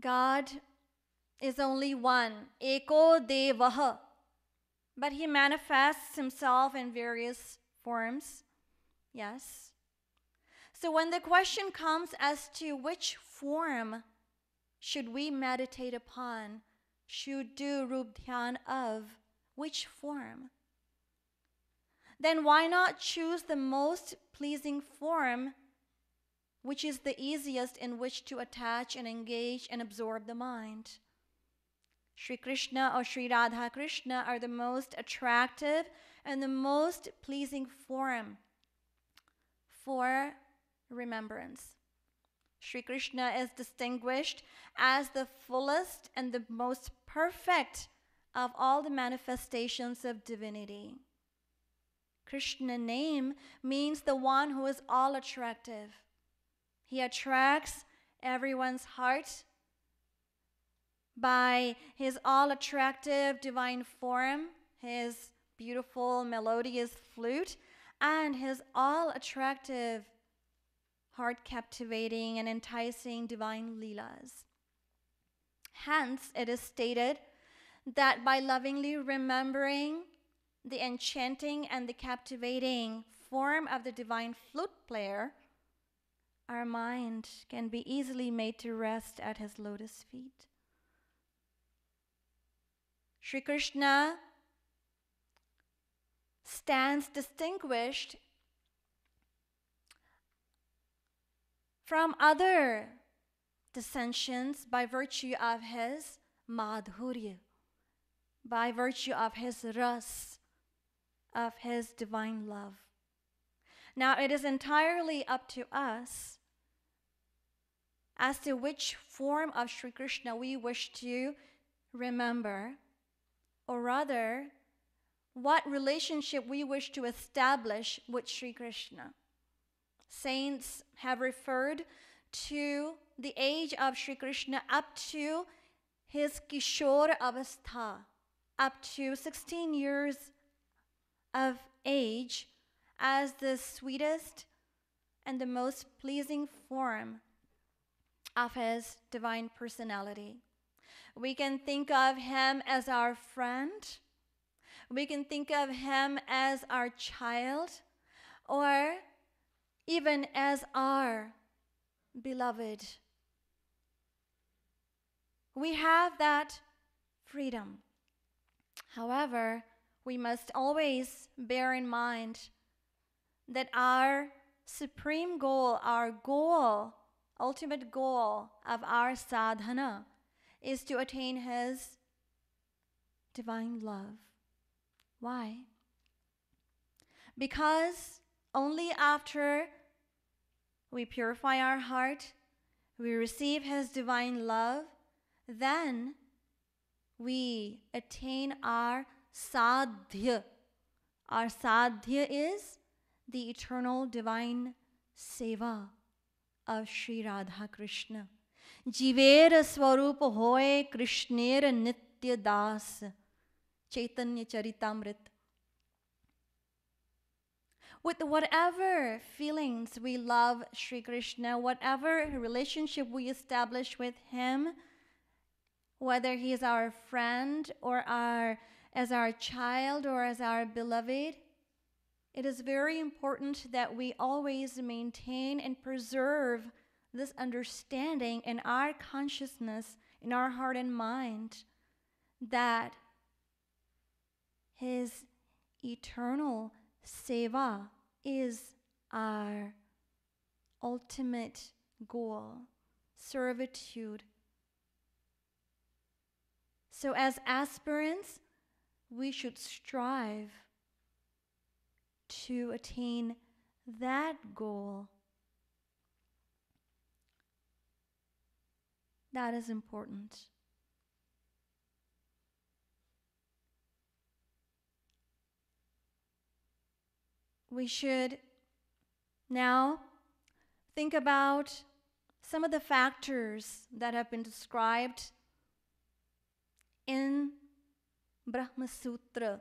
God is only one, Eko Devaha, but he manifests himself in various forms. Yes. So when the question comes as to which form should we meditate upon, should do Rup Dhyan of, which form? Then why not choose the most pleasing form, which is the easiest in which to attach and engage and absorb the mind? Sri Krishna or Sri Radha Krishna are the most attractive and the most pleasing form for remembrance. Sri Krishna is distinguished as the fullest and the most perfect of all the manifestations of divinity. Krishna name means the one who is all attractive. He attracts everyone's heart by his all attractive divine form, his beautiful melodious flute, and his all attractive, heart captivating, and enticing divine leelas. Hence, it is stated that by lovingly remembering the enchanting and the captivating form of the divine flute player, our mind can be easily made to rest at his lotus feet. Sri Krishna stands distinguished from other dissensions by virtue of his madhurya, by virtue of his ras, of his divine love. Now, it is entirely up to us as to which form of Sri Krishna we wish to remember, or rather, what relationship we wish to establish with Sri Krishna. Saints have referred to the age of Sri Krishna up to his Kishore Avastha, up to 16 years of age, as the sweetest and the most pleasing form of his divine personality. We can think of him as our friend we can think of him as our child or even as our beloved. We have that freedom. However, we must always bear in mind that our supreme goal, our goal, ultimate goal of our sadhana is to attain His divine love. Why? Because only after we purify our heart, we receive His divine love, then we attain our sadhya. Our sadhya is the eternal divine seva of Sri Radha Krishna. Jiver Swarup Hoy Krishner Nitya Das. Chaitanya Charitamrit. With whatever feelings we love Sri Krishna, whatever relationship we establish with Him, whether He is our friend or our, as our child or as our beloved, it is very important that we always maintain and preserve this understanding in our consciousness, in our heart and mind, that his eternal seva is our ultimate goal, servitude. So, as aspirants, we should strive to attain that goal. That is important. we should now think about some of the factors that have been described in Brahma Sutra